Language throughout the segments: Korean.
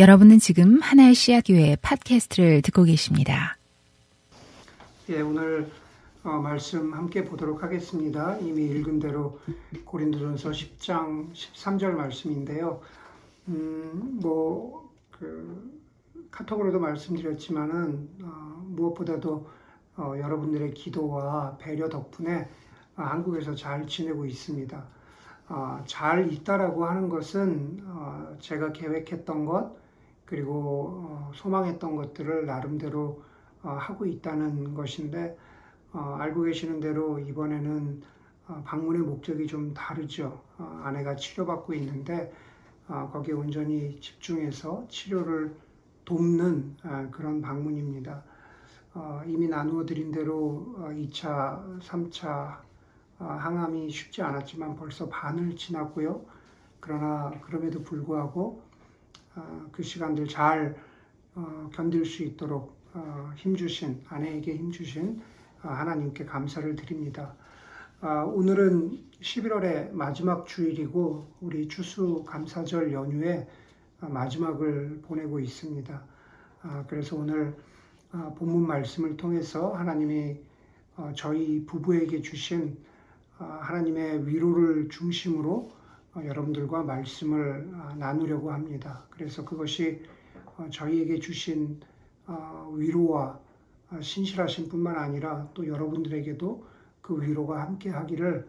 여러분은 지금 하나의 씨앗교회 팟캐스트를 듣고 계십니다. 예, 오늘 어, 말씀 함께 보도록 하겠습니다. 이미 읽은 대로 고린도전서 10장 13절 말씀인데요. 음, 뭐, 그, 카톡으로도 말씀드렸지만은, 어, 무엇보다도 어, 여러분들의 기도와 배려 덕분에 어, 한국에서 잘 지내고 있습니다. 어, 잘 있다라고 하는 것은 어, 제가 계획했던 것, 그리고 어, 소망했던 것들을 나름대로 어, 하고 있다는 것인데 어, 알고 계시는 대로 이번에는 방문의 목적이 좀 다르죠. 아내가 치료받고 있는데 거기에 온전히 집중해서 치료를 돕는 그런 방문입니다. 이미 나누어 드린 대로 2차, 3차 항암이 쉽지 않았지만 벌써 반을 지났고요. 그러나 그럼에도 불구하고 어, 그 시간들 잘 어, 견딜 수 있도록 어, 힘주신 아내에게 힘주신 하나님께 감사를 드립니다. 오늘은 11월의 마지막 주일이고 우리 추수 감사절 연휴의 마지막을 보내고 있습니다. 그래서 오늘 본문 말씀을 통해서 하나님이 저희 부부에게 주신 하나님의 위로를 중심으로 어, 여러분들과 말씀을 어, 나누려고 합니다. 그래서 그것이 어, 저희에게 주신 위로와 신실하신 뿐만 아니라 또 여러분들에게도 그 위로가 함께 하기를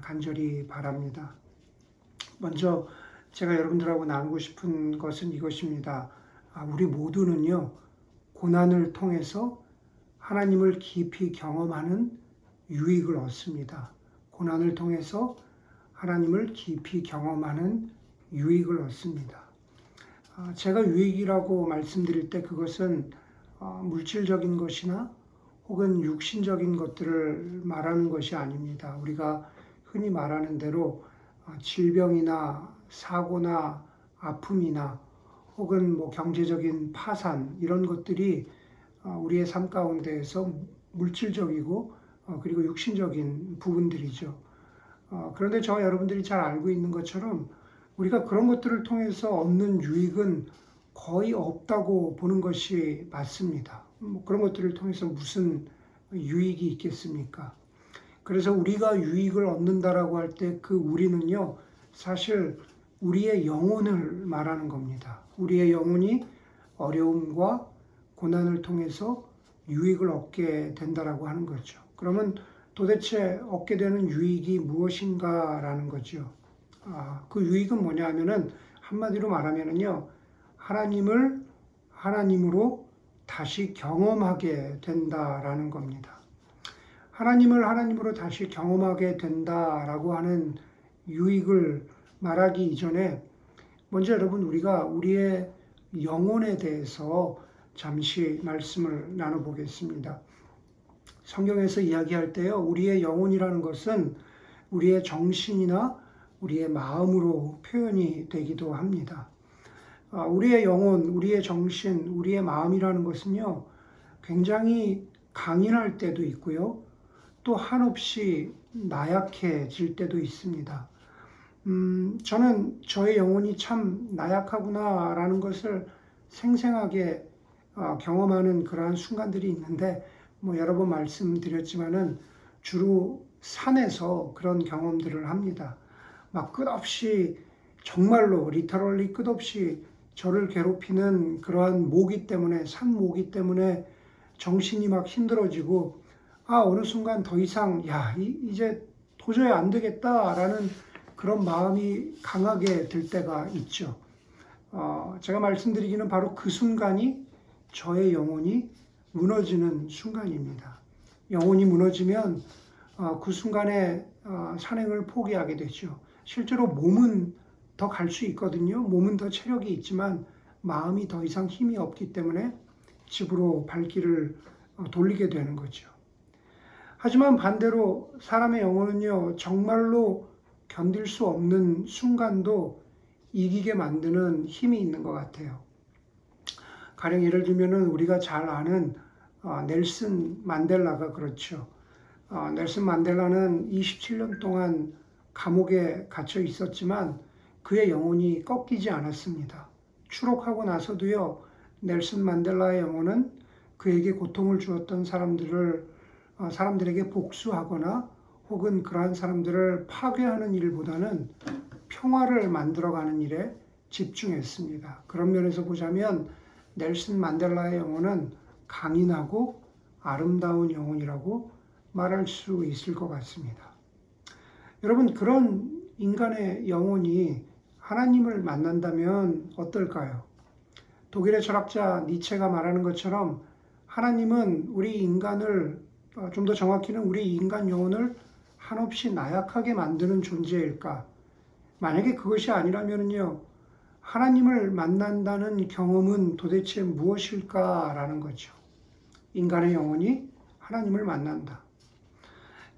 간절히 바랍니다. 먼저 제가 여러분들하고 나누고 싶은 것은 이것입니다. 아, 우리 모두는요, 고난을 통해서 하나님을 깊이 경험하는 유익을 얻습니다. 고난을 통해서 하나님을 깊이 경험하는 유익을 얻습니다. 아, 제가 유익이라고 말씀드릴 때 그것은 어, 물질적인 것이나 혹은 육신적인 것들을 말하는 것이 아닙니다. 우리가 흔히 말하는 대로 어, 질병이나 사고나 아픔이나 혹은 뭐 경제적인 파산 이런 것들이 어, 우리의 삶 가운데에서 물질적이고 그리고 육신적인 부분들이죠. 어, 그런데 저 여러분들이 잘 알고 있는 것처럼 우리가 그런 것들을 통해서 얻는 유익은 거의 없다고 보는 것이 맞습니다. 뭐 그런 것들을 통해서 무슨 유익이 있겠습니까? 그래서 우리가 유익을 얻는다라고 할 때 그 우리는요, 사실 우리의 영혼을 말하는 겁니다. 우리의 영혼이 어려움과 고난을 통해서 유익을 얻게 된다라고 하는 거죠. 그러면 도대체 얻게 되는 유익이 무엇인가라는 거죠. 아, 그 유익은 뭐냐 하면은 한마디로 말하면은요, 하나님을 하나님으로 다시 경험하게 된다라는 겁니다. 하나님을 하나님으로 다시 경험하게 된다라고 하는 유익을 말하기 이전에 먼저 여러분 우리가 우리의 영혼에 대해서 잠시 말씀을 나눠보겠습니다. 성경에서 이야기할 때요, 우리의 영혼이라는 것은 우리의 정신이나 우리의 마음으로 표현이 되기도 합니다. 아, 우리의 영혼, 우리의 정신, 우리의 마음이라는 것은요, 굉장히 강인할 때도 있고요, 또 한없이 나약해질 때도 있습니다. 음, 저는 저의 영혼이 참 나약하구나라는 것을 생생하게 어, 경험하는 그러한 순간들이 있는데, 뭐 여러 번 말씀드렸지만은 주로 산에서 그런 경험들을 합니다. 막 끝없이 정말로 리터럴리 끝없이 저를 괴롭히는 그러한 모기 때문에 산 모기 때문에 정신이 막 힘들어지고 아 어느 순간 더 이상 야 이, 제 도저히 안 되겠다라는 그런 마음이 강하게 들 때가 있죠. 어, 제가 말씀드리기는 바로 그 순간이 저의 영혼이 무너지는 순간입니다. 영혼이 무너지면 어, 그 순간에 어, 산행을 포기하게 되죠. 실제로 몸은 더 갈 수 있거든요. 몸은 더 체력이 있지만 마음이 더 이상 힘이 없기 때문에 집으로 발길을 어, 돌리게 되는 거죠. 하지만 반대로 사람의 영혼은요, 정말로 견딜 수 없는 순간도 이기게 만드는 힘이 있는 것 같아요. 가령 예를 들면은 우리가 잘 아는 어, 넬슨 만델라가 그렇죠. 어, 넬슨 만델라는 27년 동안 감옥에 갇혀 있었지만 그의 영혼이 꺾이지 않았습니다. 추록하고 나서도요, 넬슨 만델라의 영혼은 그에게 고통을 주었던 사람들을, 어, 사람들에게 복수하거나 혹은 그러한 사람들을 파괴하는 일보다는 평화를 만들어가는 일에 집중했습니다. 그런 면에서 보자면 넬슨 만델라의 영혼은 강인하고 아름다운 영혼이라고 말할 수 있을 것 같습니다. 여러분, 그런 인간의 영혼이 하나님을 만난다면 어떨까요? 독일의 철학자 니체가 말하는 것처럼 하나님은 우리 인간을 어, 좀더 정확히는 우리 인간 영혼을 한없이 나약하게 만드는 존재일까? 만약에 그것이 아니라면요, 하나님을 만난다는 경험은 도대체 무엇일까라는 거죠. 인간의 영혼이 하나님을 만난다.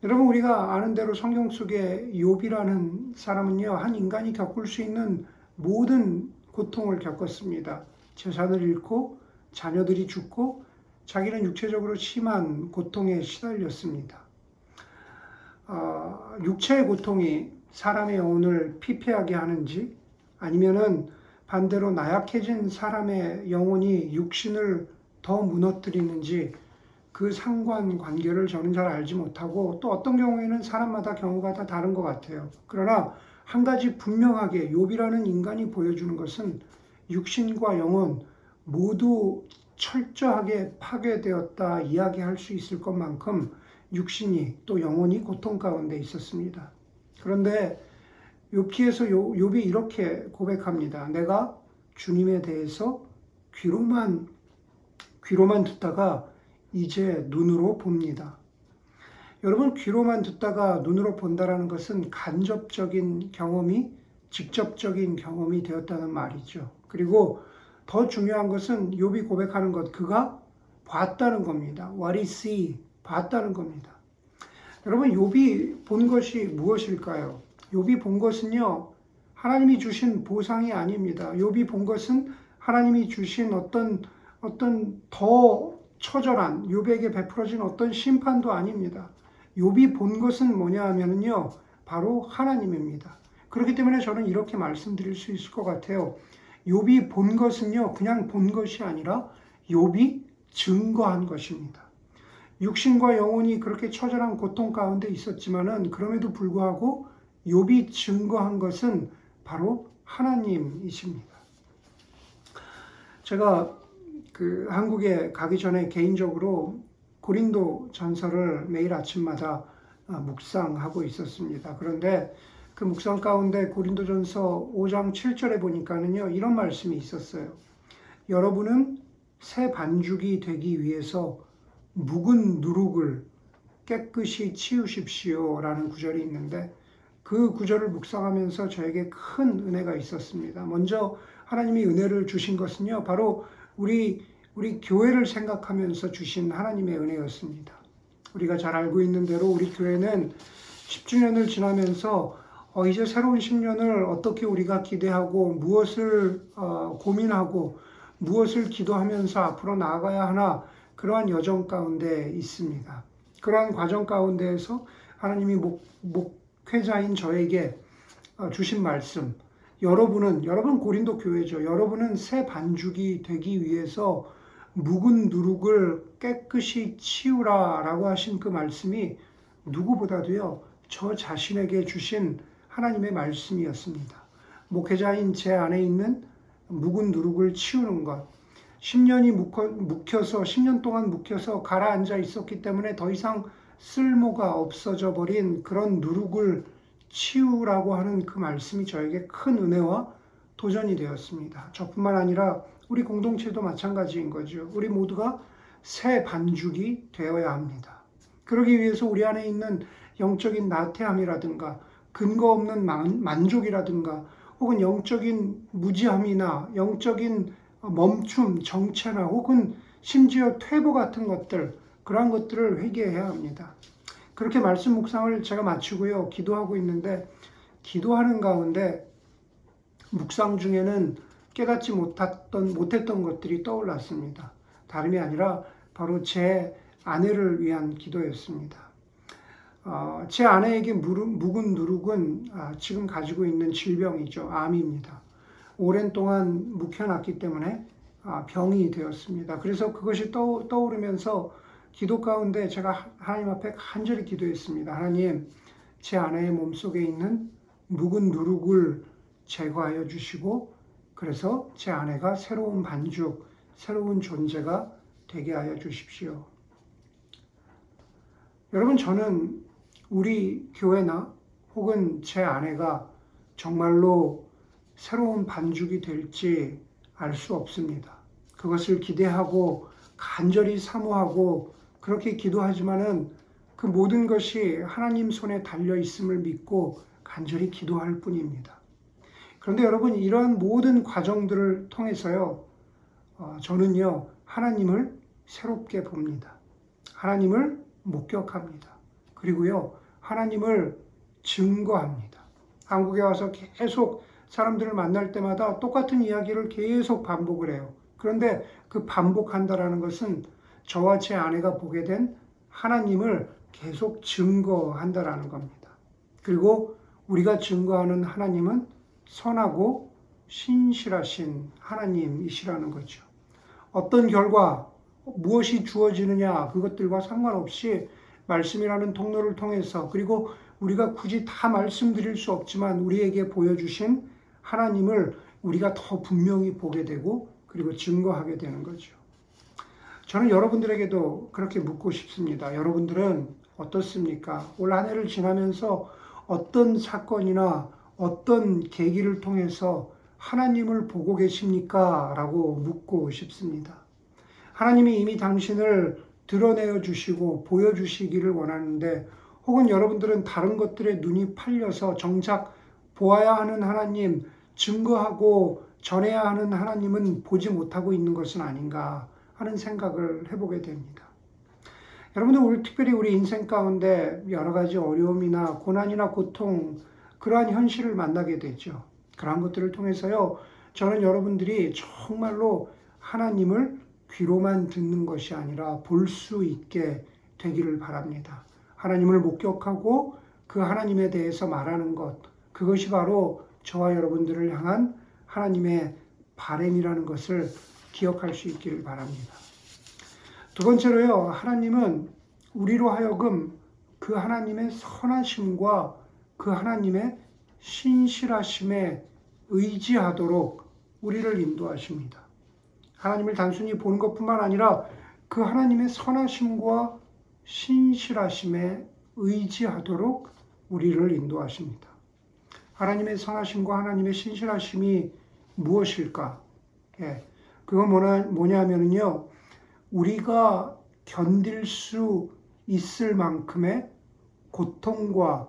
여러분 우리가 아는 대로 성경 속에 욥이라는 사람은요 한 인간이 겪을 수 있는 모든 고통을 겪었습니다. 재산을 잃고 자녀들이 죽고 자기는 육체적으로 심한 고통에 시달렸습니다. 어, 육체의 고통이 사람의 영혼을 피폐하게 하는지 아니면은 반대로 나약해진 사람의 영혼이 육신을 더 무너뜨리는지 그 상관 관계를 저는 잘 알지 못하고 또 어떤 경우에는 사람마다 경우가 다 다른 것 같아요. 그러나 한 가지 분명하게 욥이라는 인간이 보여주는 것은 육신과 영혼 모두 철저하게 파괴되었다 이야기할 수 있을 것만큼 육신이 또 영혼이 고통 가운데 있었습니다. 그런데 욥기에서 욥이 이렇게 고백합니다. 내가 주님에 대해서 귀로만 귀로만 듣다가 이제 눈으로 봅니다. 여러분 귀로만 듣다가 눈으로 본다라는 것은 간접적인 경험이 직접적인 경험이 되었다는 말이죠. 그리고 더 중요한 것은 욥이 고백하는 것 그가 봤다는 겁니다. What he see 봤다는 겁니다. 여러분 욥이 본 것이 무엇일까요? 욥이 본 것은요. 하나님이 주신 보상이 아닙니다. 욥이 본 것은 하나님이 주신 어떤 어떤 더 처절한 욥에게 베풀어진 어떤 심판도 아닙니다. 욥이 본 것은 뭐냐 하면요. 바로 하나님입니다. 그렇기 때문에 저는 이렇게 말씀드릴 수 있을 것 같아요. 욥이 본 것은요. 그냥 본 것이 아니라 욥이 증거한 것입니다. 육신과 영혼이 그렇게 처절한 고통 가운데 있었지만은 그럼에도 불구하고 욥이 증거한 것은 바로 하나님이십니다. 제가 그 한국에 가기 전에 개인적으로 고린도 전설을 매일 아침마다 아, 묵상하고 있었습니다. 그런데 그 묵상 가운데 고린도전서 5장 7절에 보니까는요 이런 말씀이 있었어요. 여러분은 새 반죽이 되기 위해서 묵은 누룩을 깨끗이 치우십시오라는 구절이 있는데 그 구절을 묵상하면서 저에게 큰 은혜가 있었습니다. 먼저 하나님이 은혜를 주신 것은요 바로 우리 우리 교회를 생각하면서 주신 하나님의 은혜였습니다. 우리가 잘 알고 있는 대로 우리 교회는 10주년을 지나면서 어, 이제 새로운 10년을 어떻게 우리가 기대하고 무엇을 어, 고민하고 무엇을 기도하면서 앞으로 나아가야 하나 그러한 여정 가운데 있습니다. 그러한 과정 가운데에서 하나님이 목, 목 회자인 저에게 어, 주신 말씀, 여러분은 여러분 고린도 교회죠. 여러분은 새 반죽이 되기 위해서 묵은 누룩을 깨끗이 치우라 라고 하신 그 말씀이 누구보다도요 저 자신에게 주신 하나님의 말씀이었습니다. 목회자인 제 안에 있는 묵은 누룩을 치우는 것. 10년이 묵혀서 10년 동안 묵혀서 가라앉아 있었기 때문에 더 이상 쓸모가 없어져 버린 그런 누룩을 치우라고 하는 그 말씀이 저에게 큰 은혜와 도전이 되었습니다. 저뿐만 아니라 우리 공동체도 마찬가지인 거죠. 우리 모두가 새 반죽이 되어야 합니다. 그러기 위해서 우리 안에 있는 영적인 나태함이라든가 근거 없는 만족이라든가 혹은 영적인 무지함이나 영적인 멈춤, 정체나 혹은 심지어 퇴보 같은 것들 그러한 것들을 회개해야 합니다. 그렇게 말씀 묵상을 제가 마치고요. 기도하고 있는데 기도하는 가운데 묵상 중에는 깨닫지 못했던, 못했던 것들이 떠올랐습니다. 다름이 아니라 바로 제 아내를 위한 기도였습니다. 어, 제 아내에게 묵은 누룩은 아, 지금 가지고 있는 질병이죠. 암입니다. 오랜 동안 묵혀놨기 때문에 아, 병이 되었습니다. 그래서 그것이 떠, 떠오르면서 기도 가운데 제가 하나님 앞에 간절히 기도했습니다. 하나님, 제 아내의 몸속에 있는 묵은 누룩을 제거하여 주시고, 그래서 제 아내가 새로운 반죽, 새로운 존재가 되게 하여 주십시오. 여러분, 저는 우리 교회나 혹은 제 아내가 정말로 새로운 반죽이 될지 알 수 없습니다. 그것을 기대하고 간절히 사모하고 그렇게 기도하지만은 그 모든 것이 하나님 손에 달려 있음을 믿고 간절히 기도할 뿐입니다. 그런데 여러분 이러한 모든 과정들을 통해서요, 어, 저는요 하나님을 새롭게 봅니다. 하나님을 목격합니다. 그리고요 하나님을 증거합니다. 한국에 와서 계속 사람들을 만날 때마다 똑같은 이야기를 계속 반복을 해요. 그런데 그 반복한다라는 것은 저와 제 아내가 보게 된 하나님을 계속 증거한다라는 겁니다. 그리고 우리가 증거하는 하나님은 선하고 신실하신 하나님이시라는 거죠. 어떤 결과, 무엇이 주어지느냐, 그것들과 상관없이 말씀이라는 통로를 통해서 그리고 우리가 굳이 다 말씀드릴 수 없지만 우리에게 보여주신 하나님을 우리가 더 분명히 보게 되고 그리고 증거하게 되는 거죠. 저는 여러분들에게도 그렇게 묻고 싶습니다. 여러분들은 어떻습니까? 올 한 해를 지나면서 어떤 사건이나 어떤 계기를 통해서 하나님을 보고 계십니까? 라고 묻고 싶습니다. 하나님이 이미 당신을 드러내어 주시고 보여주시기를 원하는데 혹은 여러분들은 다른 것들에 눈이 팔려서 정작 보아야 하는 하나님, 증거하고 전해야 하는 하나님은 보지 못하고 있는 것은 아닌가 하는 생각을 해보게 됩니다. 여러분들 우리 특별히 우리 인생 가운데 여러 가지 어려움이나 고난이나 고통 그러한 현실을 만나게 되죠. 그러한 것들을 통해서요. 저는 여러분들이 정말로 하나님을 귀로만 듣는 것이 아니라 볼 수 있게 되기를 바랍니다. 하나님을 목격하고 그 하나님에 대해서 말하는 것, 그것이 바로 저와 여러분들을 향한 하나님의 바램이라는 것을 기억할 수 있기를 바랍니다. 두 번째로요, 하나님은 우리로 하여금 그 하나님의 선하심과 그 하나님의 신실하심에 의지하도록 우리를 인도하십니다. 하나님을 단순히 보는 것뿐만 아니라 그 하나님의 선하심과 신실하심에 의지하도록 우리를 인도하십니다. 하나님의 선하심과 하나님의 신실하심이 무엇일까? 예, 그건 뭐냐, 뭐냐면요. 우리가 견딜 수 있을 만큼의 고통과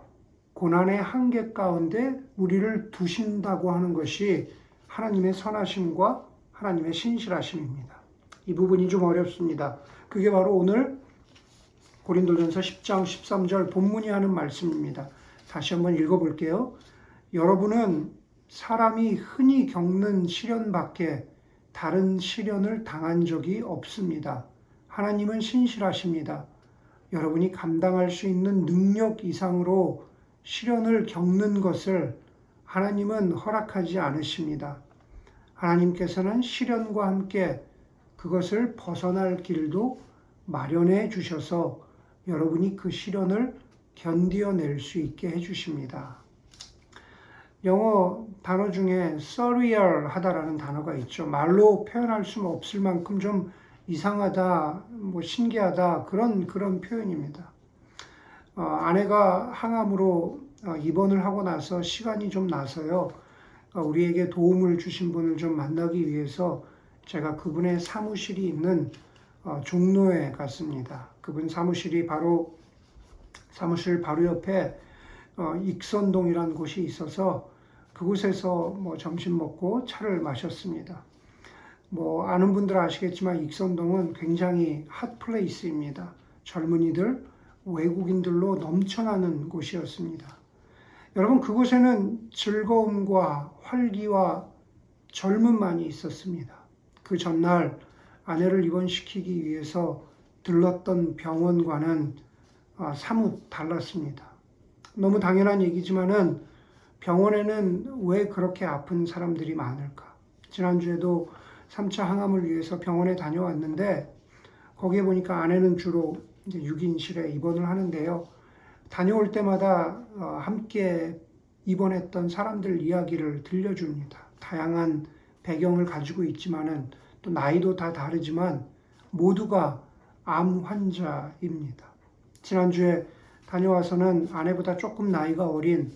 고난의 한계 가운데 우리를 두신다고 하는 것이 하나님의 선하심과 하나님의 신실하심입니다. 이 부분이 좀 어렵습니다. 그게 바로 오늘 고린도전서 10장 13절 본문이 하는 말씀입니다. 다시 한번 읽어볼게요. 여러분은 사람이 흔히 겪는 시련 밖에 다른 시련을 당한 적이 없습니다. 하나님은 신실하십니다. 여러분이 감당할 수 있는 능력 이상으로 시련을 겪는 것을 하나님은 허락하지 않으십니다. 하나님께서는 시련과 함께 그것을 벗어날 길도 마련해 주셔서 여러분이 그 시련을 견디어낼 수 있게 해주십니다. 영어 단어 중에 surreal 하다라는 단어가 있죠. 말로 표현할 수 없을 만큼 좀 이상하다, 뭐 신기하다 그런 그런 표현입니다. 어, 아내가 항암으로 어, 입원을 하고 나서 시간이 좀 나서요. 어, 우리에게 도움을 주신 분을 좀 만나기 위해서 제가 그분의 사무실이 있는 어, 종로에 갔습니다. 그분 사무실이 바로 사무실 바로 옆에 어, 익선동이라는 곳이 있어서 그곳에서 뭐 점심 먹고 차를 마셨습니다. 뭐 아는 분들 아시겠지만 익선동은 굉장히 hot place입니다. 젊은이들, 외국인들로 넘쳐나는 곳이었습니다. 여러분 그곳에는 즐거움과 활기와 젊음만이 있었습니다. 그 전날 아내를 입원시키기 위해서 들렀던 병원과는 아, 사뭇 달랐습니다. 너무 당연한 얘기지만은 병원에는 왜 그렇게 아픈 사람들이 많을까? 지난주에도 3차 항암을 위해서 병원에 다녀왔는데 거기에 보니까 아내는 주로 이제 6인실에 입원을 하는데요. 다녀올 때마다 어, 함께 입원했던 사람들 이야기를 들려줍니다. 다양한 배경을 가지고 있지만은 또 나이도 다 다르지만 모두가 암 환자입니다. 지난주에 다녀와서는 아내보다 조금 나이가 어린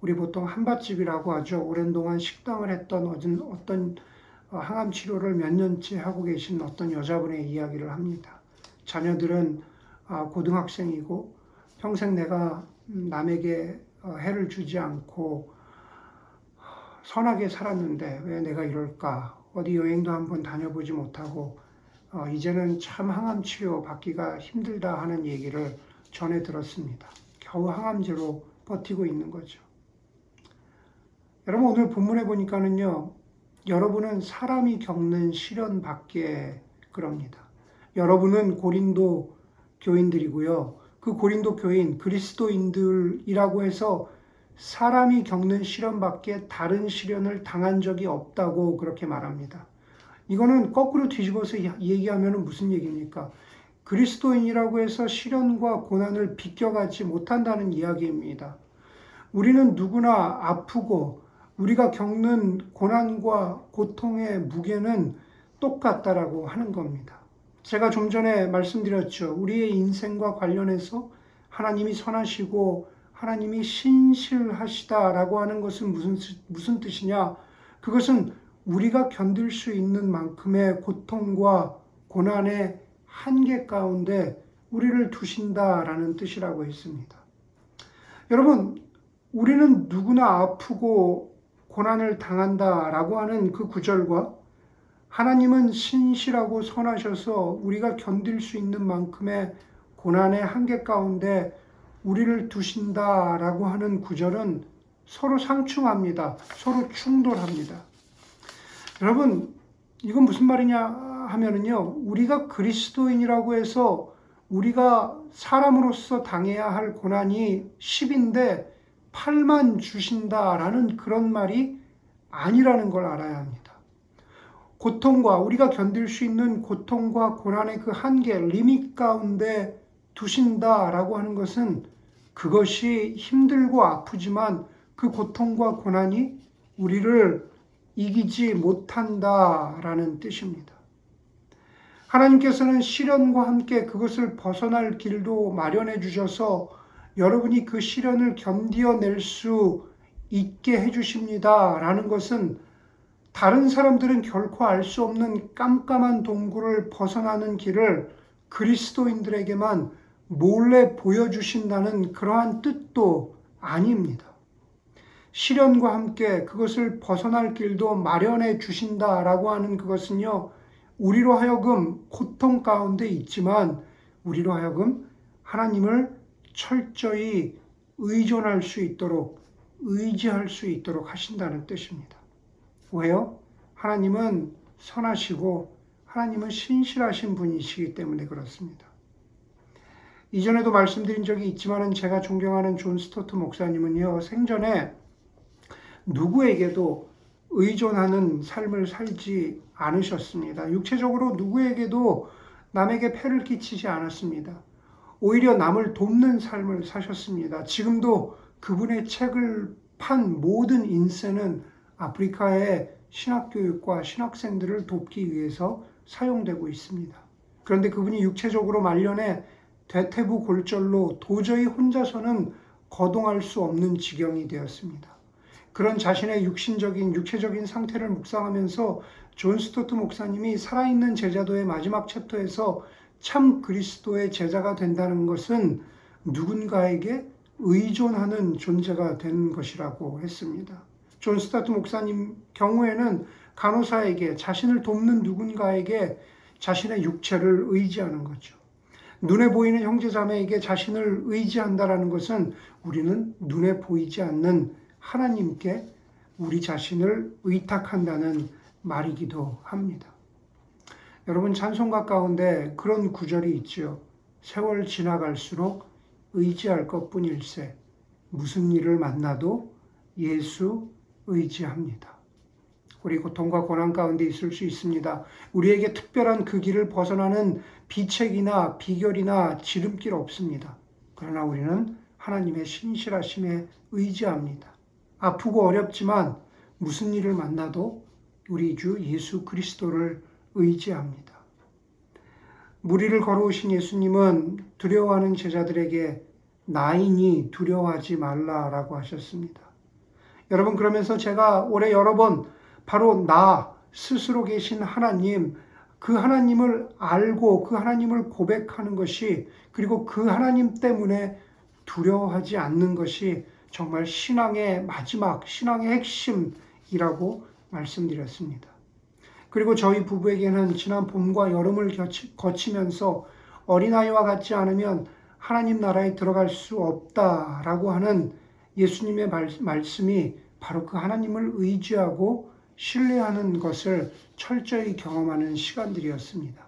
우리 보통 한밭집이라고 하죠. 오랜 동안 식당을 했던 어떤 어, 항암 치료를 몇 년째 하고 계신 어떤 여자분의 이야기를 합니다. 자녀들은 아, 고등학생이고 평생 내가 남에게 어, 해를 주지 않고 선하게 살았는데 왜 내가 이럴까? 어디 여행도 한번 다녀보지 못하고 어, 이제는 참 항암 치료 받기가 힘들다 하는 얘기를 전해 들었습니다. 겨우 항암제로 버티고 있는 거죠. 여러분 오늘 본문에 보니까는요. 여러분은 사람이 겪는 시련 밖에 그럽니다. 여러분은 고린도 교인들이고요. 그 고린도 교인 그리스도인들이라고 해서 사람이 겪는 시련밖에 다른 시련을 당한 적이 없다고 그렇게 말합니다. 이거는 거꾸로 뒤집어서 얘기하면 무슨 얘기입니까? 그리스도인이라고 해서 시련과 고난을 비껴가지 못한다는 이야기입니다. 우리는 누구나 아프고 우리가 겪는 고난과 고통의 무게는 똑같다라고 하는 겁니다. 제가 좀 전에 말씀드렸죠. 우리의 인생과 관련해서 하나님이 선하시고 하나님이 신실하시다라고 하는 것은 무슨, 무슨 뜻이냐? 그것은 우리가 견딜 수 있는 만큼의 고통과 고난의 한계 가운데 우리를 두신다라는 뜻이라고 했습니다. 여러분, 우리는 누구나 아프고 고난을 당한다 라고 하는 그 구절과 하나님은 신실하고 선하셔서 우리가 견딜 수 있는 만큼의 고난의 한계 가운데 우리를 두신다 라고 하는 구절은 서로 상충합니다. 서로 충돌합니다. 여러분, 이건 무슨 말이냐 하면은요, 우리가 그리스도인이라고 해서 우리가 사람으로서 당해야 할 고난이 10인데 8만 주신다라는 그런 말이 아니라는 걸 알아야 합니다. 고통과 우리가 견딜 수 있는 고통과 고난의 그 한계, 리밋 가운데 두신다라고 하는 것은 그것이 힘들고 아프지만 그 고통과 고난이 우리를 이기지 못한다라는 뜻입니다. 하나님께서는 시련과 함께 그것을 벗어날 길도 마련해 주셔서 여러분이 그 시련을 견디어낼 수 있게 해 주십니다. 라는 것은 다른 사람들은 결코 알 수 없는 깜깜한 동굴을 벗어나는 길을 그리스도인들에게만 몰래 보여주신다는 그러한 뜻도 아닙니다. 시련과 함께 그것을 벗어날 길도 마련해 주신다라고 하는 그것은요, 우리로 하여금 고통 가운데 있지만 우리로 하여금 하나님을 철저히 의존할 수 있도록 의지할 수 있도록 하신다는 뜻입니다. 왜요? 하나님은 선하시고 하나님은 신실하신 분이시기 때문에 그렇습니다. 이전에도 말씀드린 적이 있지만 제가 존경하는 존 스토트 목사님은요, 생전에 누구에게도 의존하는 삶을 살지 않으셨습니다. 육체적으로 누구에게도 남에게 폐를 끼치지 않았습니다. 오히려 남을 돕는 삶을 사셨습니다. 지금도 그분의 책을 판 모든 인쇄는 아프리카의 신학교육과 신학생들을 돕기 위해서 사용되고 있습니다. 그런데 그분이 육체적으로 말년에 대퇴부 골절로 도저히 혼자서는 거동할 수 없는 지경이 되었습니다. 그런 자신의 육신적인 육체적인 상태를 묵상하면서 존 스토트 목사님이 살아있는 제자도의 마지막 챕터에서 참 그리스도의 제자가 된다는 것은 누군가에게 의존하는 존재가 된 것이라고 했습니다. 존 스토트 목사님 경우에는 간호사에게 자신을 돕는 누군가에게 자신의 육체를 의지하는 거죠. 눈에 보이는 형제자매에게 자신을 의지한다라는 것은 우리는 눈에 보이지 않는 하나님께 우리 자신을 의탁한다는 말이기도 합니다. 여러분 찬송가 가운데 그런 구절이 있죠. 세월 지나갈수록 의지할 것뿐일세. 무슨 일을 만나도 예수 의지합니다. 우리 고통과 고난 가운데 있을 수 있습니다. 우리에게 특별한 그 길을 벗어나는 비책이나 비결이나 지름길 없습니다. 그러나 우리는 하나님의 신실하심에 의지합니다. 아프고 어렵지만 무슨 일을 만나도 우리 주 예수 그리스도를 의지합니다. 무리를 걸어오신 예수님은 두려워하는 제자들에게 나인이 두려워하지 말라라고 하셨습니다. 여러분 그러면서 제가 올해 여러 번 바로 나 스스로 계신 하나님 그 하나님을 알고 그 하나님을 고백하는 것이 그리고 그 하나님 때문에 두려워하지 않는 것이 정말 신앙의 마지막 신앙의 핵심이라고 말씀드렸습니다. 그리고 저희 부부에게는 지난 봄과 여름을 거치면서 어린아이와 같지 않으면 하나님 나라에 들어갈 수 없다라고 하는 예수님의 말씀이 바로 그 하나님을 의지하고 신뢰하는 것을 철저히 경험하는 시간들이었습니다.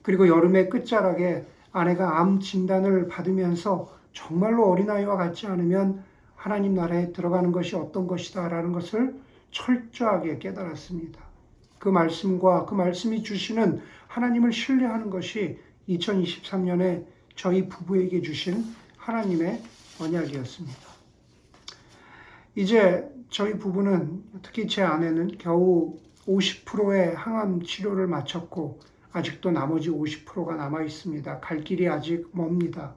그리고 여름의 끝자락에 아내가 암 진단을 받으면서 정말로 어린아이와 같지 않으면 하나님 나라에 들어가는 것이 어떤 것이다라는 것을 철저하게 깨달았습니다. 그 말씀과 그 말씀이 주시는 하나님을 신뢰하는 것이 2023년에 저희 부부에게 주신 하나님의 언약이었습니다. 이제 저희 부부는 특히 제 아내는 겨우 50%의 항암 치료를 마쳤고 아직도 나머지 50%가 남아 있습니다. 갈 길이 아직 멉니다.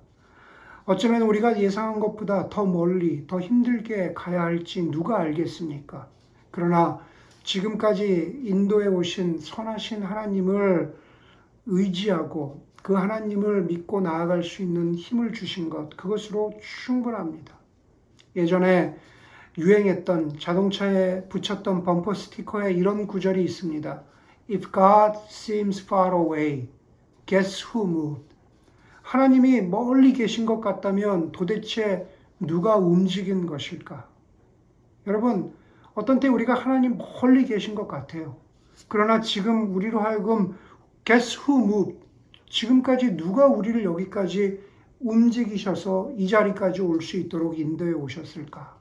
어쩌면 우리가 예상한 것보다 더 멀리, 더 힘들게 가야 할지 누가 알겠습니까? 그러나 지금까지 인도에 오신 선하신 하나님을 의지하고 그 하나님을 믿고 나아갈 수 있는 힘을 주신 것, 그것으로 충분합니다. 예전에 유행했던 자동차에 붙였던 범퍼 스티커에 이런 구절이 있습니다. If God seems far away, guess who moved? 하나님이 멀리 계신 것 같다면 도대체 누가 움직인 것일까? 여러분, 어떤 때 우리가 하나님 멀리 계신 것 같아요. 그러나 지금 우리로 하여금 guess who moved? 지금까지 누가 우리를 여기까지 움직이셔서 이 자리까지 올 수 있도록 인도해 오셨을까?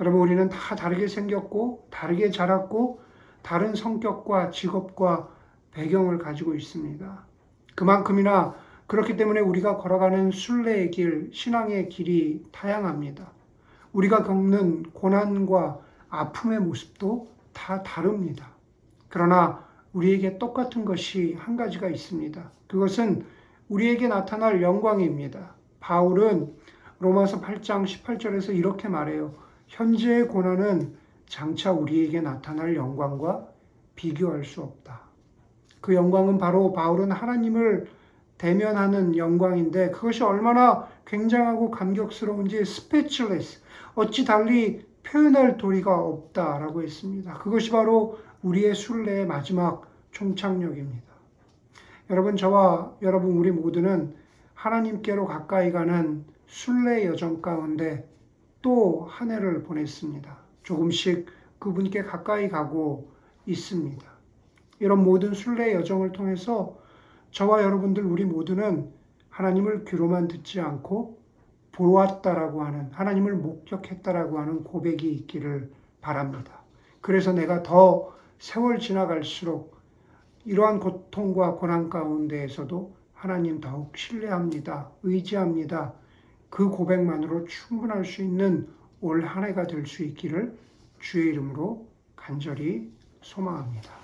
여러분, 우리는 다 다르게 생겼고, 다르게 자랐고, 다른 성격과 직업과 배경을 가지고 있습니다. 그만큼이나 그렇기 때문에 우리가 걸어가는 순례의 길, 신앙의 길이 다양합니다. 우리가 겪는 고난과 아픔의 모습도 다 다릅니다. 그러나 우리에게 똑같은 것이 한 가지가 있습니다. 그것은 우리에게 나타날 영광입니다. 바울은 로마서 8장 18절에서 이렇게 말해요. 현재의 고난은 장차 우리에게 나타날 영광과 비교할 수 없다. 그 영광은 바로 바울은 하나님을 대면하는 영광인데 그것이 얼마나 굉장하고 감격스러운지 스페치레스 어찌 달리 표현할 도리가 없다라고 했습니다. 그것이 바로 우리의 순례의 마지막 종착역입니다. 여러분 저와 여러분 우리 모두는 하나님께로 가까이 가는 순례 여정 가운데 또 한 해를 보냈습니다. 조금씩 그분께 가까이 가고 있습니다. 이런 모든 순례 여정을 통해서 저와 여러분들 우리 모두는 하나님을 귀로만 듣지 않고 보았다라고 하는 하나님을 목격했다라고 하는 고백이 있기를 바랍니다. 그래서 내가 더 세월 지나갈수록 이러한 고통과 고난 가운데에서도 하나님 더욱 신뢰합니다. 의지합니다. 그 고백만으로 충분할 수 있는 올 한 해가 될 수 있기를 주의 이름으로 간절히 소망합니다.